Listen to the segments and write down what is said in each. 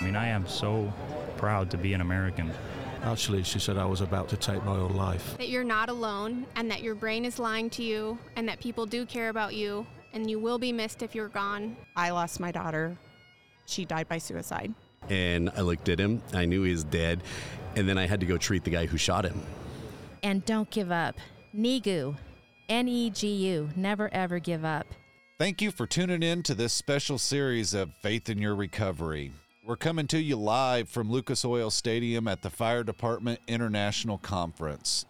I mean, I am so proud to be an American. Actually, she said I was about to take my own life. That you're not alone and that your brain is lying to you and that people do care about you and you will be missed if you're gone. I lost my daughter. She died by suicide. And I looked at him, I knew he was dead, and then I had to go treat the guy who shot him. And don't give up. NEGU, N E G U, never ever give up. Thank you for tuning in to this special series of Faith in Your Recovery. We're coming to you live from Lucas Oil Stadium at the Fire Department International Conference.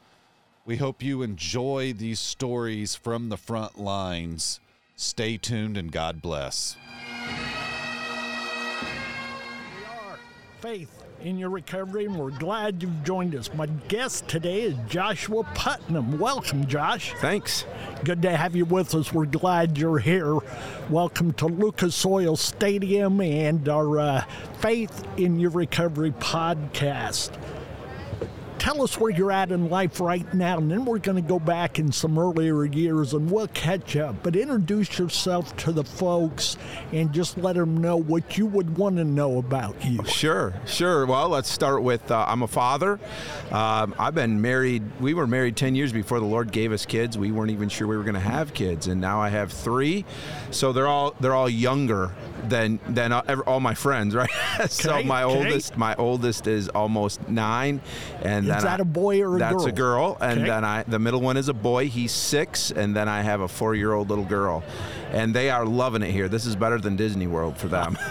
We hope you enjoy these stories from the front lines. Stay tuned and God bless. Faith in your recovery, and we're glad you've joined us. My guest today is Joshua Putnam. Welcome, Josh. Thanks. Good to have you with us. We're glad you're here. Welcome to Lucas Oil Stadium and our uh, Faith in Your Recovery podcast. Tell us where you're at in life right now, and then we're going to go back in some earlier years and we'll catch up. But introduce yourself to the folks and just let them know what you would want to know about you. Sure, sure. Well, let's start with uh, I'm a father. Um, I've been married, we were married 10 years before the Lord gave us kids. We weren't even sure we were going to have kids, and now I have three. So they're all they're all younger than than all my friends, right? so Okay, my okay. oldest my oldest is almost nine, and Is that I- a boy or a that's girl? a girl, and Okay. then I the middle one is a boy. He's six, and then I have a four year old little girl, and they are loving it here. This is better than Disney World for them.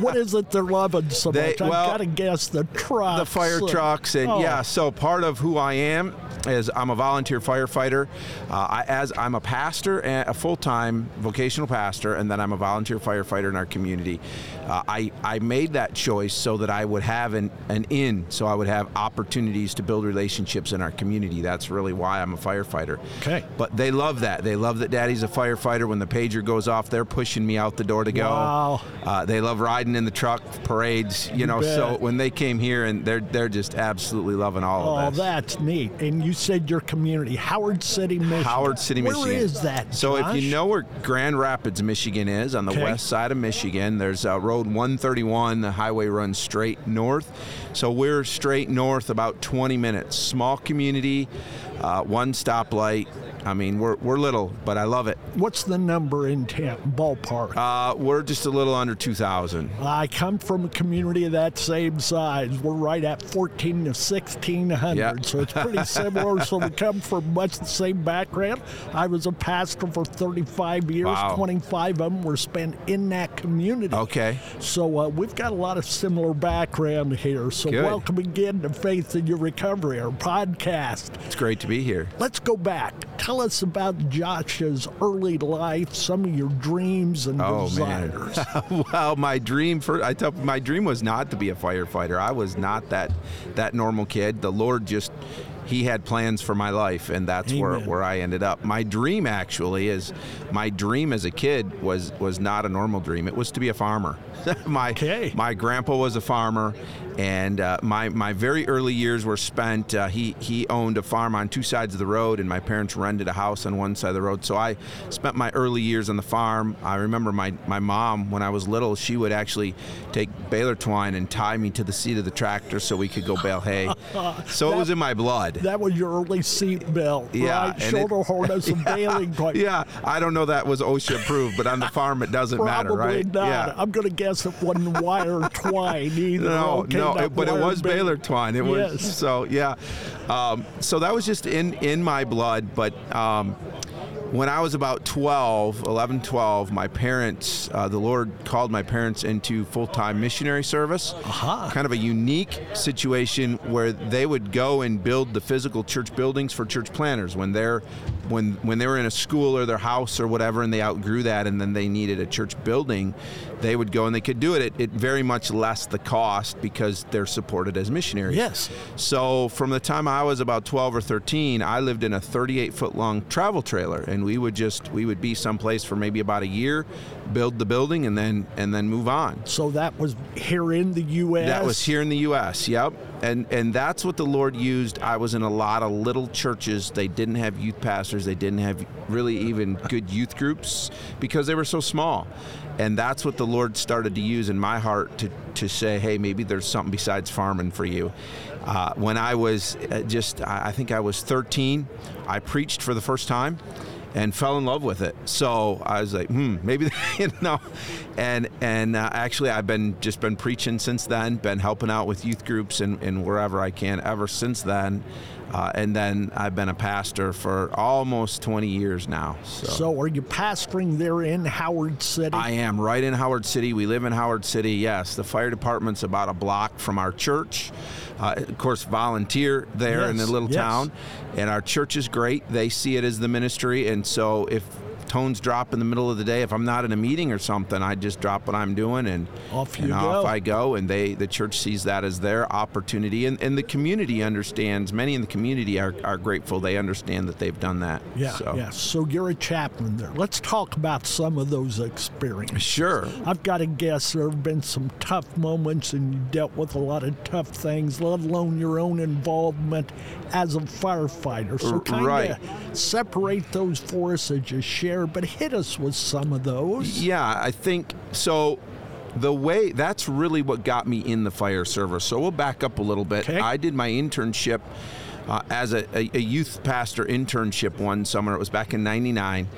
What is it they're loving so They- much? I've well, got to guess the trucks. the fire trucks and Oh, yeah so part of who i am is i'm a volunteer firefighter uh, I, as i'm a pastor and a full-time vocational pastor and then i'm a volunteer firefighter in our community uh, I, I made that choice so that i would have an, an in so i would have opportunities to build relationships in our community that's really why i'm a firefighter Okay. but they love that they love that daddy's a firefighter when the pager goes off they're pushing me out the door to go Wow. uh, they love riding in the truck parades you know so when they came here and they're they're just absolutely loving all Oh, of this. that's neat. And you said your community, Howard City, Michigan. Howard City, Michigan. Where is that? So if you know where Grand Rapids, Michigan is, on the Okay. west side of Michigan, there's uh, Road 131. The highway runs straight north. So we're straight north about 20 minutes. Small community, uh, one stoplight. I mean, we're, we're little, but I love it. What's the number in Tampa, ballpark? Uh, we're just a little under 2,000. I come from a community of that same size. We're right at 14 to 1600, Yeah. so it's pretty similar. so we come from much the same background. I was a pastor for 35 years. Wow. 25 of them were spent in that community. Okay. So uh, we've got a lot of similar background here. So Good. welcome again to Faith in Your Recovery, our podcast. It's great to be here. Let's go back. Tell us about Josh's early life, some of your dreams and Oh, desires. man. well, my dream for I tell my dream was not to be a firefighter. I was not that that normal kid. The Lord just he had plans for my life and that's where, where I ended up. My dream actually is my dream as a kid was was not a normal dream. It was to be a farmer. my Okay. my grandpa was a farmer and uh, my my very early years were spent uh, he he owned a farm on two sides of the road and my parents rented a house on one side of the road so I spent my early years on the farm I remember my my mom when I was little she would actually take baler twine and tie me to the seat of the tractor so we could go bale hay so it was in my blood That was your early seat belt, Yeah, right? and it- Shoulder harness and bailing point. yeah I don't know that was OSHA approved but on the farm it doesn't Probably matter right not. yeah I'm going to guess it wasn't wire twine either. No, Okay, no, it- but it was bait. baler twine. It was so yeah. Um, so that was just in in my blood. But um, when I was about 12, 11, 12, my parents, uh, the Lord called my parents into full time missionary service. Aha. Kind of a unique situation where they would go and build the physical church buildings for church planners when they're when when they were in a school or their house or whatever and they outgrew that and then they needed a church building they would go and they could do it at, at very much less the cost because they're supported as missionaries Yes. so from the time I was about 12 or 13, I lived in a 38 foot long travel trailer, and we would just we would be someplace for maybe about a year, build the building, and then and then move on. So that was here in the U.S. That was here in the U.S. Yep. and and that's what the Lord used. I was in a lot of little churches. They didn't have youth pastors. They didn't have really even good youth groups because they were so small. And that's what the Lord started to use in my heart to, to say, hey, maybe there's something besides farming for you. Uh, when I was uh, just, I I think I was 13, I preached for the first time and fell in love with it. So I was like, hmm, maybe you know. And and uh, actually, I've been just been preaching since then. Been helping out with youth groups and, and wherever I can ever since then. Uh, and then I've been a pastor for almost 20 years now. So. So, are you pastoring there in Howard City? I am right in Howard City. We live in Howard City. Yes, the fire department's about a block from our church. Uh, of course, volunteer there in the little yes. town, and our church is great. They see it as the ministry, and so if tones drop in the middle of the day, if I'm not in a meeting or something, I just drop what I'm doing and Off you and off. I go. And they the church sees that as their opportunity, and, and the community understands. Many in the community are, are grateful. They understand that they've done that. yeah, So. yeah. So, you're a chaplain there. Let's talk about some of those experiences. Sure. I've got to guess there have been some tough moments and you dealt with a lot of tough things, let alone your own involvement as a firefighter. So kind right. of separate those for us as you share, but hit us with some of those. Yeah, I think so. The way that's really what got me in the fire service. So we'll back up a little bit. Okay. I did my internship uh, as a, a, a youth pastor internship one summer. It was back in '99,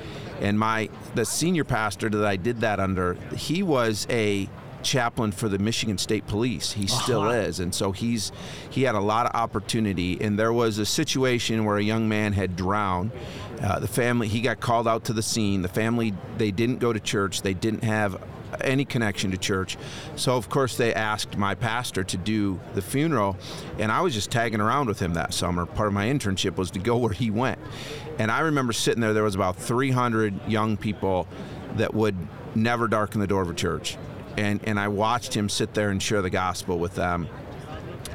and my the senior pastor that I did that under, he was a chaplain for the Michigan State Police. He still Uh-huh. is, and so he's he had a lot of opportunity. And there was a situation where a young man had drowned. Uh, the family he got called out to the scene. The family they didn't go to church. They didn't have any connection to church. So of course they asked my pastor to do the funeral, and I was just tagging around with him that summer. Part of my internship was to go where he went, and I remember sitting there. There was about 300 young people that would never darken the door of a church, and and I watched him sit there and share the gospel with them.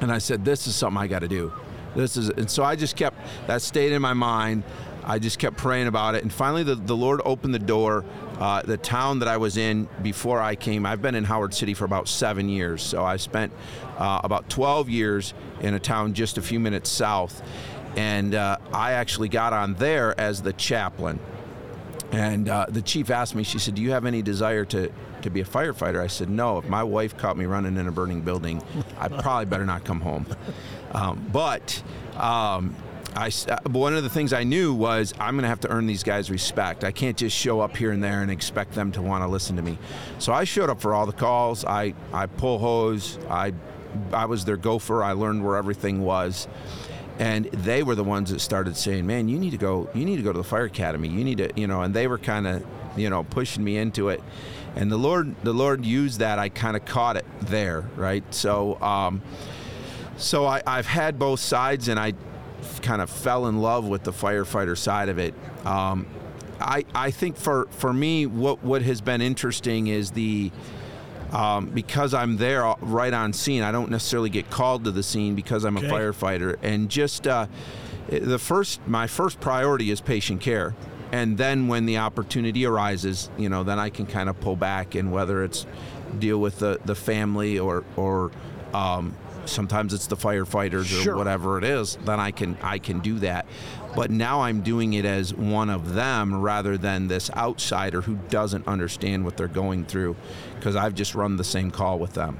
And I said, "This is something I got to do. This is." And so I just kept that stayed in my mind. I just kept praying about it, and finally, the, the Lord opened the door. Uh, the town that I was in before I came, I've been in Howard City for about seven years. So I spent uh, about 12 years in a town just a few minutes south, and uh, I actually got on there as the chaplain. And uh, the chief asked me, she said, Do you have any desire to, to be a firefighter? I said, No. If my wife caught me running in a burning building, I probably better not come home. Um, but um, I, uh, one of the things I knew was I'm going to have to earn these guys respect. I can't just show up here and there and expect them to want to listen to me. So I showed up for all the calls. I, I pull hose. I, I was their gopher. I learned where everything was and they were the ones that started saying, "Man, you need to go. You need to go to the fire academy. You need to, you know." And they were kind of, you know, pushing me into it. And the Lord, the Lord used that. I kind of caught it there, right? So, um, so I, I've had both sides, and I kind of fell in love with the firefighter side of it. Um, I, I think for, for me, what, what has been interesting is the um, because I'm there uh, right on scene. I don't necessarily get called to the scene because I'm Okay. a firefighter, and just uh, the first my first priority is patient care. And then when the opportunity arises, you know, then I can kind of pull back and whether it's deal with the, the family or or um, sometimes it's the firefighters Sure. or whatever it is, then I can I can do that. But now I'm doing it as one of them rather than this outsider who doesn't understand what they're going through because I've just run the same call with them.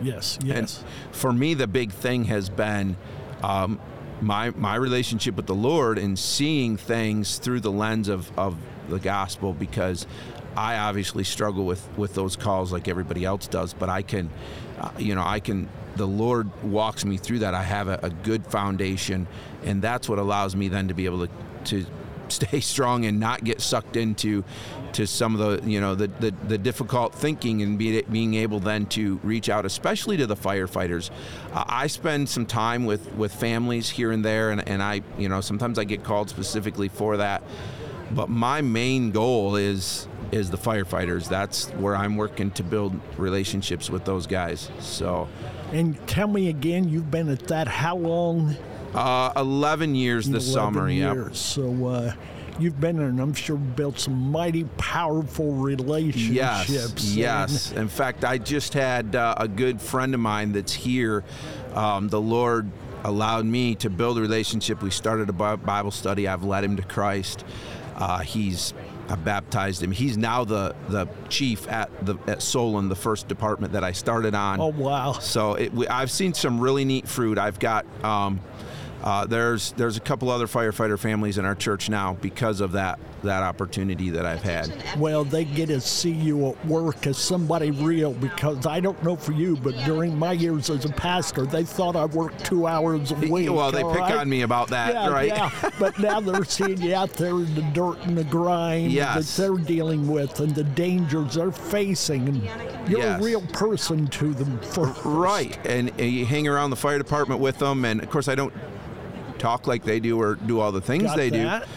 Yes, And yes. for me, the big thing has been um, my my relationship with the Lord and seeing things through the lens of, of the gospel because I obviously struggle with, with those calls like everybody else does, but I can, uh, you know, I can. The Lord walks me through that. I have a, a good foundation, and that's what allows me then to be able to to stay strong and not get sucked into to some of the you know the the, the difficult thinking and be, being able then to reach out especially to the firefighters uh, i spend some time with with families here and there and, and i you know sometimes i get called specifically for that but my main goal is is the firefighters that's where i'm working to build relationships with those guys so And tell me again, you've been at that how long? uh, 11 years this 11 summer yeah. So, uh, you've been in, I'm sure, built some mighty powerful relationships. Yes, And- yes. In fact, I just had uh, a good friend of mine that's here. Um, the Lord allowed me to build a relationship. We started a Bible study. I've led him to Christ. Uh, he's I baptized him. He's now the the chief at the at Solon, the first department that I started on. Oh, wow. So it, I've seen some really neat fruit. I've got um, uh, there's there's a couple other firefighter families in our church now because of that that opportunity that I've had. Well, they get to see you at work as somebody real because I don't know for you, but during my years as a pastor, they thought I worked two hours a week. Well, they pick right? on me about that, yeah, right? Yeah, but now they're seeing you out there in the dirt and the grime Yes. that they're dealing with and the dangers they're facing. And you're Yes. a real person to them first. Right, and, and you hang around the fire department with them, and of course I don't talk like they do or do all the things Got they that. do.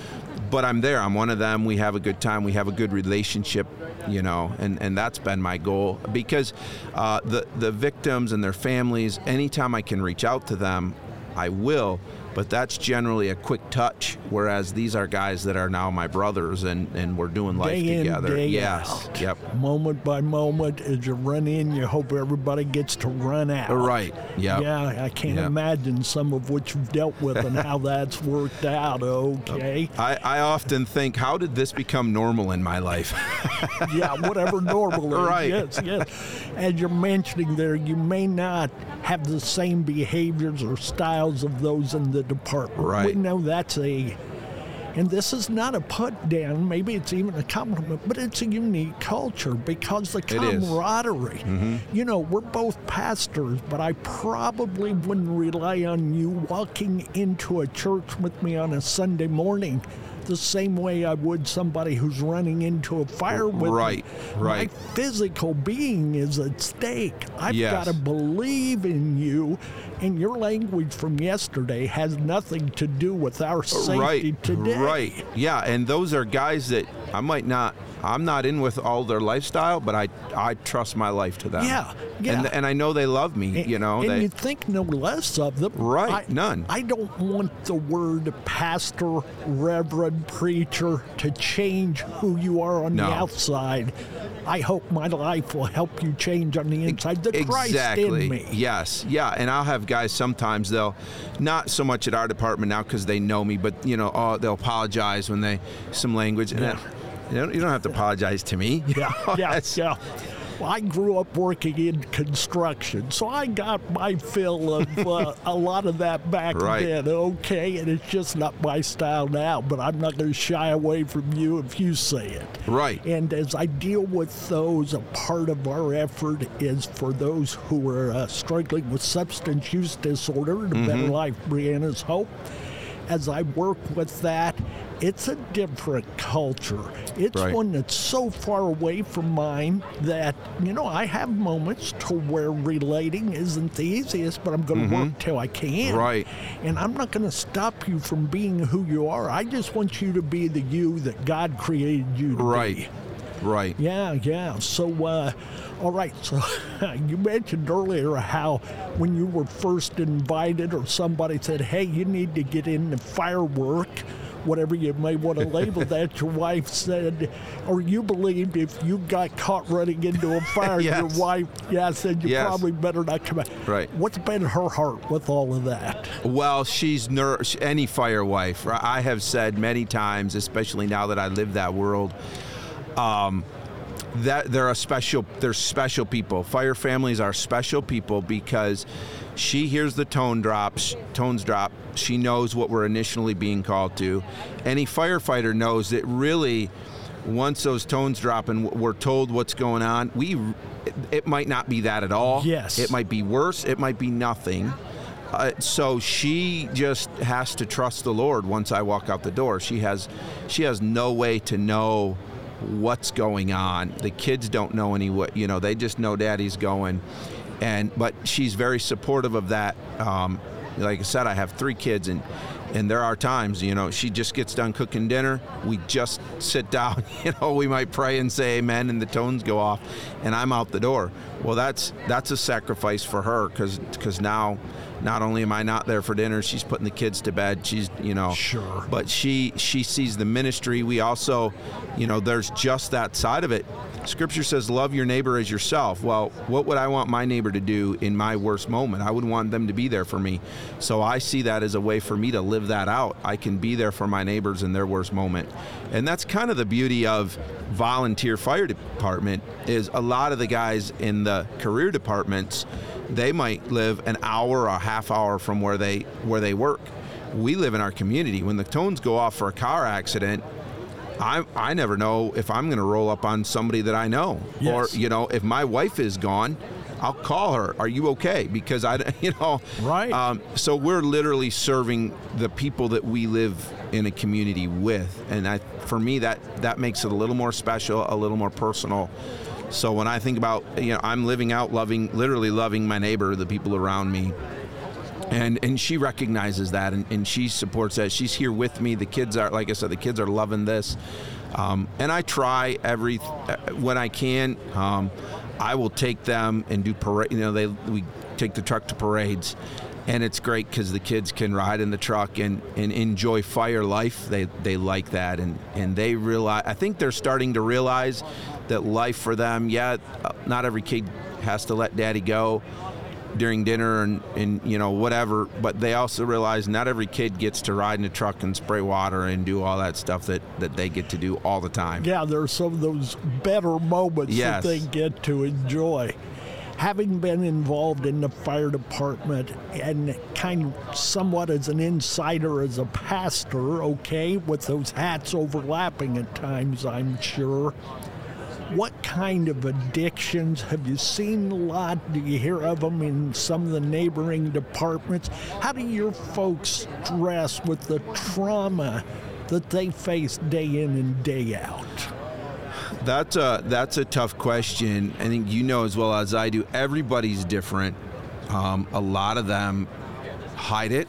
But I'm there. I'm one of them. We have a good time. We have a good relationship, you know, and, and that's been my goal because uh, the the victims and their families. Anytime I can reach out to them, I will. But that's generally a quick touch. Whereas these are guys that are now my brothers, and, and we're doing life Day in, together. day yes. out. Yep. Moment by moment, as you run in, you hope everybody gets to run out. Uh, right. Yep. Yeah, I can't Yep. imagine some of what you've dealt with and how that's worked out. Okay. Uh, I, I often think, how did this become normal in my life? yeah, whatever normal is. Right. Yes, yes. As you're mentioning there, you may not have the same behaviors or styles of those in the department. We know that's a. And this is not a put down, maybe it's even a compliment, but it's a unique culture because the is. Mm-hmm. camaraderie. You know, we're both pastors, but I probably wouldn't rely on you walking into a church with me on a Sunday morning the same way I would somebody who's running into a fire with me. Right, right. My physical being is at stake. I've Yes. got to believe in you, and your language from yesterday has nothing to do with our safety right. today. Right. Yeah, and those are guys that I might not. I'm not in with all their lifestyle, but I I trust my life to them. Yeah, yeah. And and I know they love me. And- you know. and they, you think no less of them. Right, I- none. I don't want the word pastor, reverend, preacher to change who you are on No. the outside. I hope my life will help you change on the inside. The Christ exactly. in me. Yes. Yeah. And I'll have guys sometimes they'll, not so much at our department now because they know me, but you know, oh, they'll apologize when they some language. And Yeah. that- you, don't, you don't have to apologize to me. Yeah, yeah, yeah. I grew up working in construction, so I got my fill of uh, a lot of that back Right. then. Okay, and it's just not my style now, but I'm not going to shy away from you if you say it. Right. And as I deal with those, a part of our effort is for those who are uh, struggling with substance use disorder, the Mm-hmm. Better Life Brianna's Hope. As I work with that, it's a different culture. It's Right. one that's so far away from mine that, you know, I have moments to where relating isn't the easiest, but I'm going to work till I can. Mm-hmm. Right. And I'm not going to stop you from being who you are. I just want you to be the you that God created you to Right. be. Right. Yeah, yeah. So, uh, all right. So, you mentioned earlier how when you were first invited, or somebody said, "Hey, you need to get into firework," whatever you may want to label that. Your wife said, or you believed if you got caught running into a fire, your wife, yeah, said you Yes. probably better not come out. Right. What's been her heart with all of that? Well, she's ner- any fire wife. I have said many times, especially now that I live that world, um, that they're a special. They're special people. Fire families are special people because she hears the tone drops, tones drop. She knows what we're initially being called to. Any firefighter knows that really. Once those tones drop and we're told what's going on, we it might not be that at all. Yes. It might be worse. It might be nothing. Uh, so she just has to trust the Lord once I walk out the door. She has she has no way to know what's going on. The kids don't know any what you know. They just know Daddy's going, and but she's very supportive of that. Um, like I said, I have three kids, and and there are times you know she just gets done cooking dinner. We just sit down. You know, we might pray and say Amen, and the tones go off, and I'm out the door. Well, that's that's a sacrifice for her because because now, not only am I not there for dinner, she's putting the kids to bed. She's you know Sure. but she she sees the ministry. We also, you know, there's just that side of it. Scripture says, "Love your neighbor as yourself." Well, what would I want my neighbor to do in my worst moment? I would want them to be there for me. So I see that as a way for me to live that out. I can be there for my neighbors in their worst moment, and that's kind of the beauty of volunteer fire department. Is a lot of the guys in the career departments, they might live an hour or a half hour from where they where they work we live in our community. When the tones go off for a car accident, I I never know if I'm going to roll up on somebody that I know, Yes. or you know, if my wife is gone. I'll call her. Are you okay? Because I, you know, Right. Um, so we're literally serving the people that we live in a community with, and I, for me, that that makes it a little more special, a little more personal. So when I think about, you know, I'm living out, loving, literally loving my neighbor, the people around me, and and she recognizes that and, and she supports that. She's here with me. The kids are like i said the kids are loving this. Um, and i try every uh, when i can um, i will take them and do parade you know they we take the truck to parades. And it's great because the kids can ride in the truck and, and enjoy fire life. They they like that and and they realize i think they're starting to realize that life for them yeah uh, not every kid has to let daddy go during dinner and, and you know whatever but they also realize not every kid gets to ride in a truck and spray water and do all that stuff that, that they get to do all the time Yeah, there's some of those better moments Yes. that they get to enjoy. Having been involved in the fire department and kind of somewhat as an insider as a pastor, okay, with those hats overlapping at times, I'm sure. What kind of addictions have you seen a lot? Do you hear of them in some of the neighboring departments? How do your folks stress with the trauma that they face day in and day out? That's a that's a tough question. I think you know as well as I do. Everybody's different. Um, a lot of them hide it.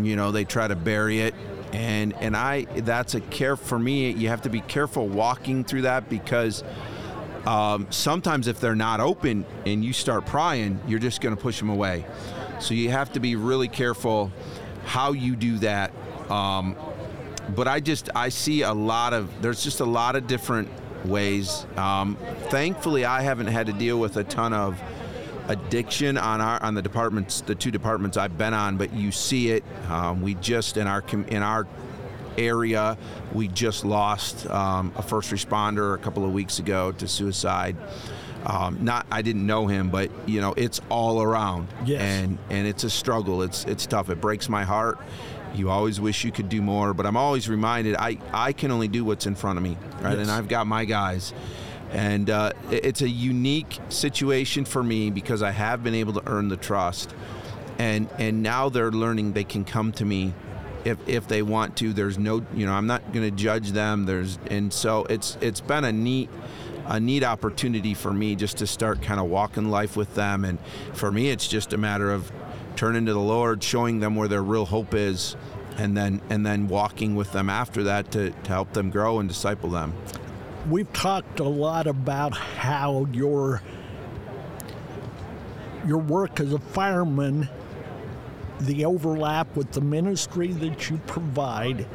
You know, they try to bury it, and and I that's a care for me. You have to be careful walking through that because um, sometimes if they're not open and you start prying, you're just going to push them away. So you have to be really careful how you do that. Um, but I just I see a lot of there's just a lot of different ways. Um, thankfully, I haven't had to deal with a ton of addiction on our on the departments, the two departments I've been on. But you see it. Um, we just in our in our area, we just lost um, a first responder a couple of weeks ago to suicide. Um, not I didn't know him, but you know it's all around, Yes. and and it's a struggle. It's it's tough. It breaks my heart. You always wish you could do more, but I'm always reminded I I can only do what's in front of me, right? Yes. And I've got my guys. And uh, it's a unique situation for me because I have been able to earn the trust, and and now they're learning they can come to me if if they want to. There's no, you know, I'm not going to judge them. There's and so it's it's been a neat a neat opportunity for me just to start kind of walking life with them. And for me, it's just a matter of turning to the Lord, showing them where their real hope is, and then and then walking with them after that to, to help them grow and disciple them. We've talked a lot about how your your work as a fireman, the overlap with the ministry that you provide.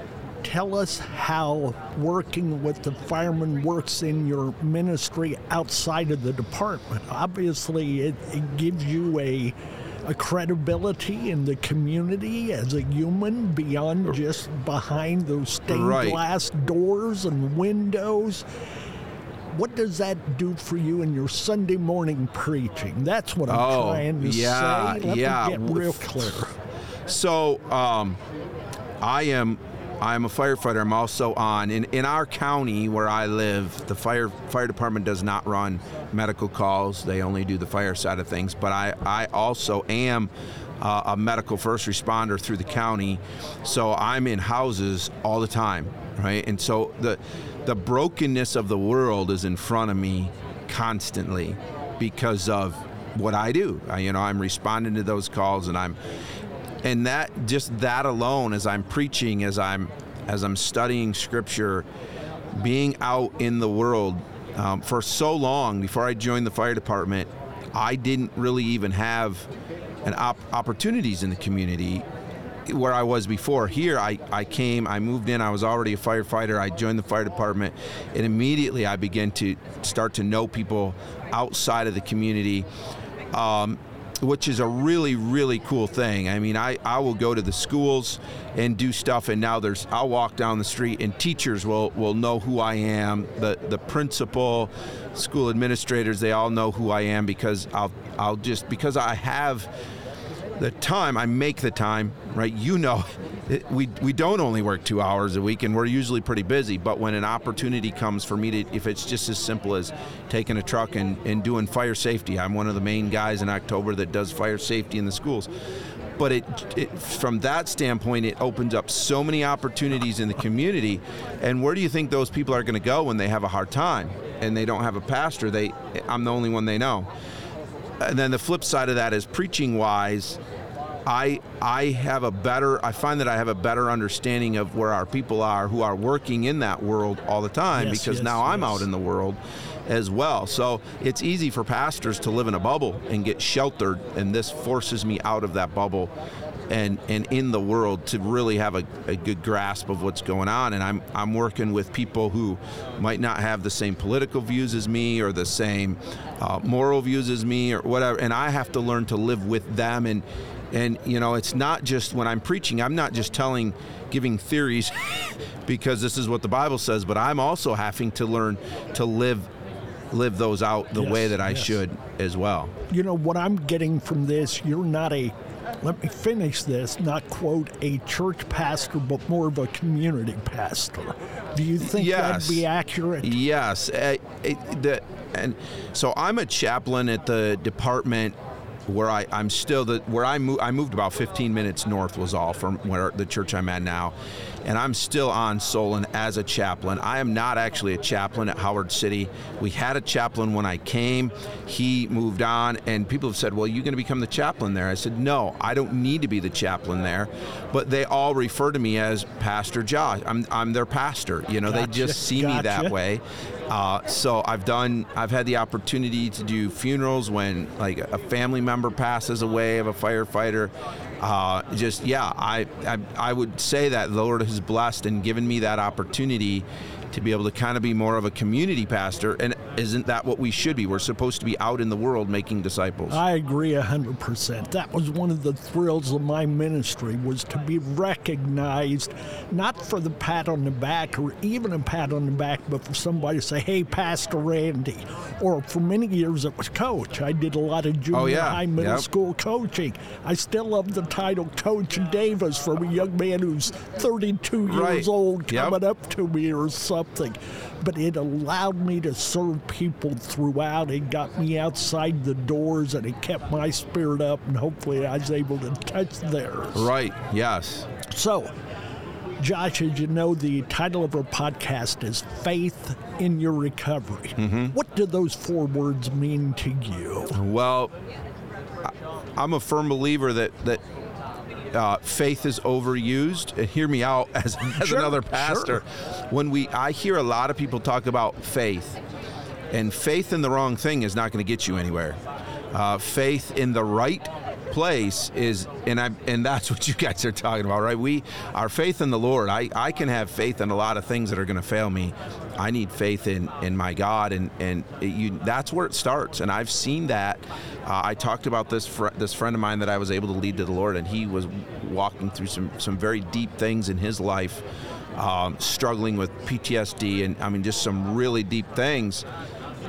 Tell us how working with the fireman works in your ministry outside of the department. Obviously, it, it gives you a a credibility in the community as a human beyond just behind those stained Right. glass doors and windows. What does that do for you in your Sunday morning preaching? That's what I'm Oh, trying to yeah, say. Let yeah. me get real clear. So um, I am I am a firefighter. I'm also on in, in our county where I live. The fire fire department does not run medical calls. They only do the fire side of things. But I I also am. Uh, a medical first responder through the county, so I'm in houses all the time, right? And so the the brokenness of the world is in front of me constantly because of what I do. I, you know, I'm responding to those calls, and I'm and that just that alone as i'm preaching as i'm as i'm studying scripture being out in the world um, for so long before i joined the fire department I didn't really even have an op- opportunities in the community where I was before. Here, I, I came, I moved in, I was already a firefighter, I joined the fire department, and immediately I began to start to know people outside of the community. Um, which is a really really cool thing i mean I, I will go to the schools and do stuff and now there's i'll walk down the street and teachers will will know who i am the the principal school administrators they all know who i am because i'll i'll just because i have the time I make the time, right? You know, it, we we don't only work two hours a week, and we're usually pretty busy. But when an opportunity comes for me to, if it's just as simple as taking a truck and, and doing fire safety, I'm one of the main guys in October that does fire safety in the schools. But it, it from that standpoint, it opens up so many opportunities in the community. And where do you think those people are going to go when they have a hard time and they don't have a pastor? They, I'm the only one they know and then the flip side of that is preaching wise I I have a better I find that I have a better understanding of where our people are who are working in that world all the time Yes, because yes, now I'm out in the world as well. So it's easy for pastors to live in a bubble and get sheltered and this forces me out of that bubble and and in the world to really have a, a good grasp of what's going on. And I'm I'm working with people who might not have the same political views as me or the same uh, moral views as me or whatever. And I have to learn to live with them and and you know it's not just when I'm preaching I'm not just telling giving theories because this is what the Bible says but I'm also having to learn to live live those out the Yes, way that I yes. should as well You know, what I'm getting from this, you're not a, let me finish this, not quote a church pastor, but more of a community pastor. Do you think Yes. that'd be accurate? Yes, uh, it, the, and so I'm a chaplain at the department where I, I'm still the where I moved. I moved about 15 minutes north was all from where the church I'm at now, and I'm still on Solon as a chaplain. I am not actually a chaplain at Howard City. We had a chaplain when I came. He moved on, and people have said, "Well, you're going to become the chaplain there." I said, "No, I don't need to be the chaplain there," but they all refer to me as Pastor Josh. I'm I'm their pastor. You know, they just see me that way. Uh, so I've done. I've had the opportunity to do funerals when like a family member passes away of a firefighter. Uh, just yeah, I, I I would say that the Lord has blessed and given me that opportunity to be able to kind of be more of a community pastor. And isn't that what we should be? We're supposed to be out in the world making disciples. I agree 100%. That was one of the thrills of my ministry was to be recognized not for the pat on the back or even a pat on the back but for somebody to say, "Hey, Pastor Randy." Or for many years it was coach. I did a lot of junior Oh, yeah. high, middle Yep. school coaching. I still love the title Coach Davis for a young man who's 32 Right. years old Yep. coming up to me or something. But it allowed me to serve people throughout. It got me outside the doors and it kept my spirit up, and hopefully I was able to touch theirs. Right. Yes. So, Josh, as you know, the title of our podcast is Faith in Your Recovery. Mm-hmm. What do those four words mean to you? Well, I'm a firm believer that that uh, faith is overused. And hear me out as, as Sure, another sure. pastor. When we, I hear a lot of people talk about faith, and faith in the wrong thing is not going to get you anywhere. Uh, faith in the right place is and I and that's what you guys are talking about right we our faith in the Lord I, I can have faith in a lot of things that are going to fail me I need faith in in my God and and it, you that's where it starts. And I've seen that. Uh, I talked about this fr- this friend of mine that I was able to lead to the Lord and he was walking through some some very deep things in his life um, struggling with PTSD and I mean just some really deep things.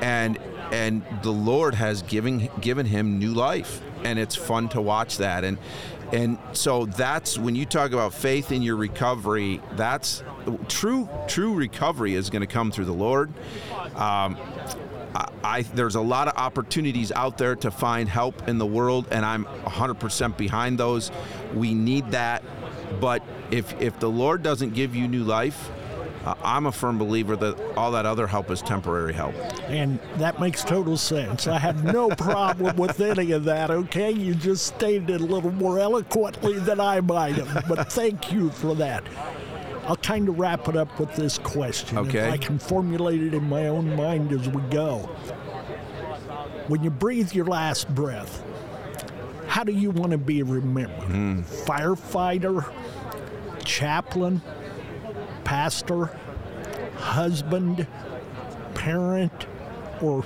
And and the Lord has given given him new life, and it's fun to watch that. And and so that's when you talk about faith in your recovery. That's true. True recovery is going to come through the Lord. Um, I, I there's a lot of opportunities out there to find help in the world, and I'm 100% behind those. We need that, but if if the Lord doesn't give you new life. Uh, I'm a firm believer that all that other help is temporary help. And that makes total sense. I have no problem with any of that, okay? You just stated it a little more eloquently than I might have, but thank you for that. I'll kind of wrap it up with this question. Okay. I can formulate it in my own mind as we go. when you breathe your last breath, how do you want to be remembered? Firefighter, chaplain, pastor, husband, parent, or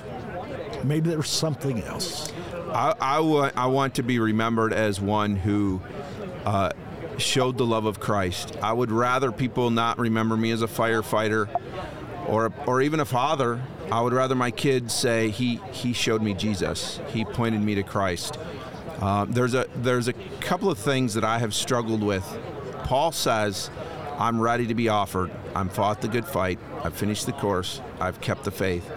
maybe there's something else? I, I, wa- I want to be remembered as one who uh, showed the love of Christ. I would rather people not remember me as a firefighter or, or even a father. I would rather my kids say he, he showed me Jesus. He pointed me to Christ. Um, there's a there's a couple of things that I have struggled with. Paul says, "I'm ready to be offered. I've fought the good fight. I've finished the course. I've kept the faith."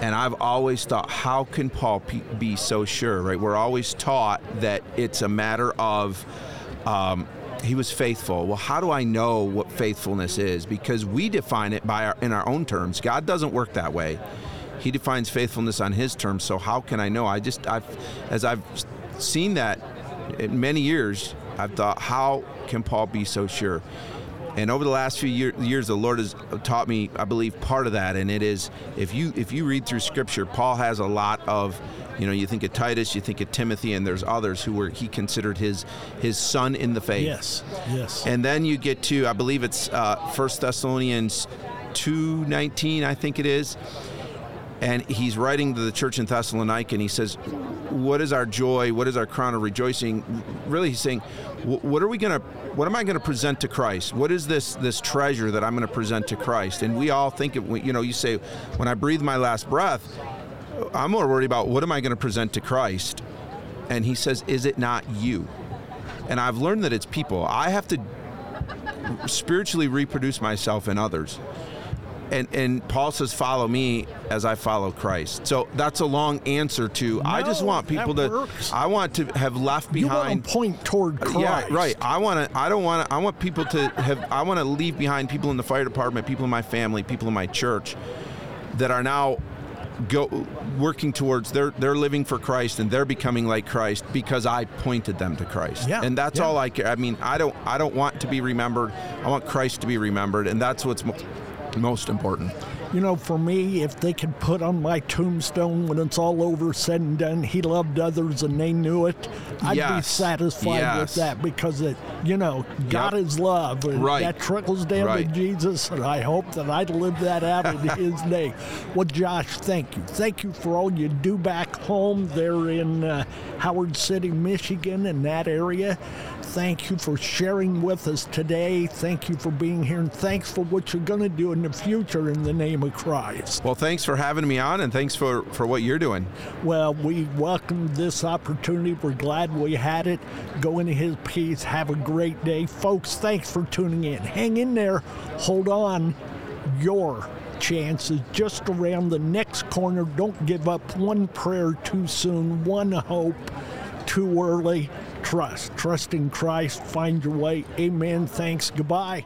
And I've always thought, how can Paul be so sure? Right? We're always taught that it's a matter of um, he was faithful. Well, how do I know what faithfulness is? Because we define it by our, in our own terms. God doesn't work that way. He defines faithfulness on His terms. So how can I know? I just, I've, as I've seen that in many years, I've thought, how can Paul be so sure? And over the last few year, years, the Lord has taught me, I believe, part of that, and it is if you if you read through Scripture, Paul has a lot of, you know, you think of Titus, you think of Timothy, and there's others who were he considered his his son in the faith. Yes, yes. And then you get to, I believe it's uh, First Thessalonians two nineteen, I think it is, and he's writing to the church in Thessalonica, and he says, "What is our joy? What is our crown of rejoicing?" Really, he's saying, "What are we gonna? What am I going to present to Christ? What is this this treasure that I'm going to present to Christ?" And we all think of, you know, you say, "When I breathe my last breath, I'm more worried about what am I going to present to Christ." And he says, "Is it not you?" And I've learned that it's people. I have to spiritually reproduce myself in others. And, and Paul says, "Follow me as I follow Christ." So that's a long answer to. I just want people to. works. I want to have left you want behind. to point toward uh, Christ. Yeah, right. I want to. I don't want to. I want people to have. I want to leave behind people in the fire department, people in my family, people in my church, that are now go working towards. They're they're living for Christ and they're becoming like Christ because I pointed them to Christ. Yeah, And that's yeah. all I care. I mean, I don't. I don't want to be remembered. I want Christ to be remembered, and that's what's most important. You know, for me, if they could put on my tombstone when it's all over, said and done, he loved others and they knew it, I'd be satisfied Yes. with that because it, you know, God is love. And Right. That trickles down Right. to Jesus, and I hope that I'd live that out in His name. Well, Josh, thank you. Thank you for all you do back home there in uh, Howard City, Michigan, and that area. Thank you for sharing with us today. Thank you for being here, and thanks for what you're going to do in the future in the name of Christ. Well, thanks for having me on, and thanks for for what you're doing. Well, we welcome this opportunity. We're glad we had it. Go into his peace. Have a great day. Folks, thanks for tuning in. Hang in there. Hold on. Your chance is just around the next corner. Don't give up one prayer too soon, one hope too early. Trust. Trust in Christ. Find your way. Amen. Thanks. Goodbye.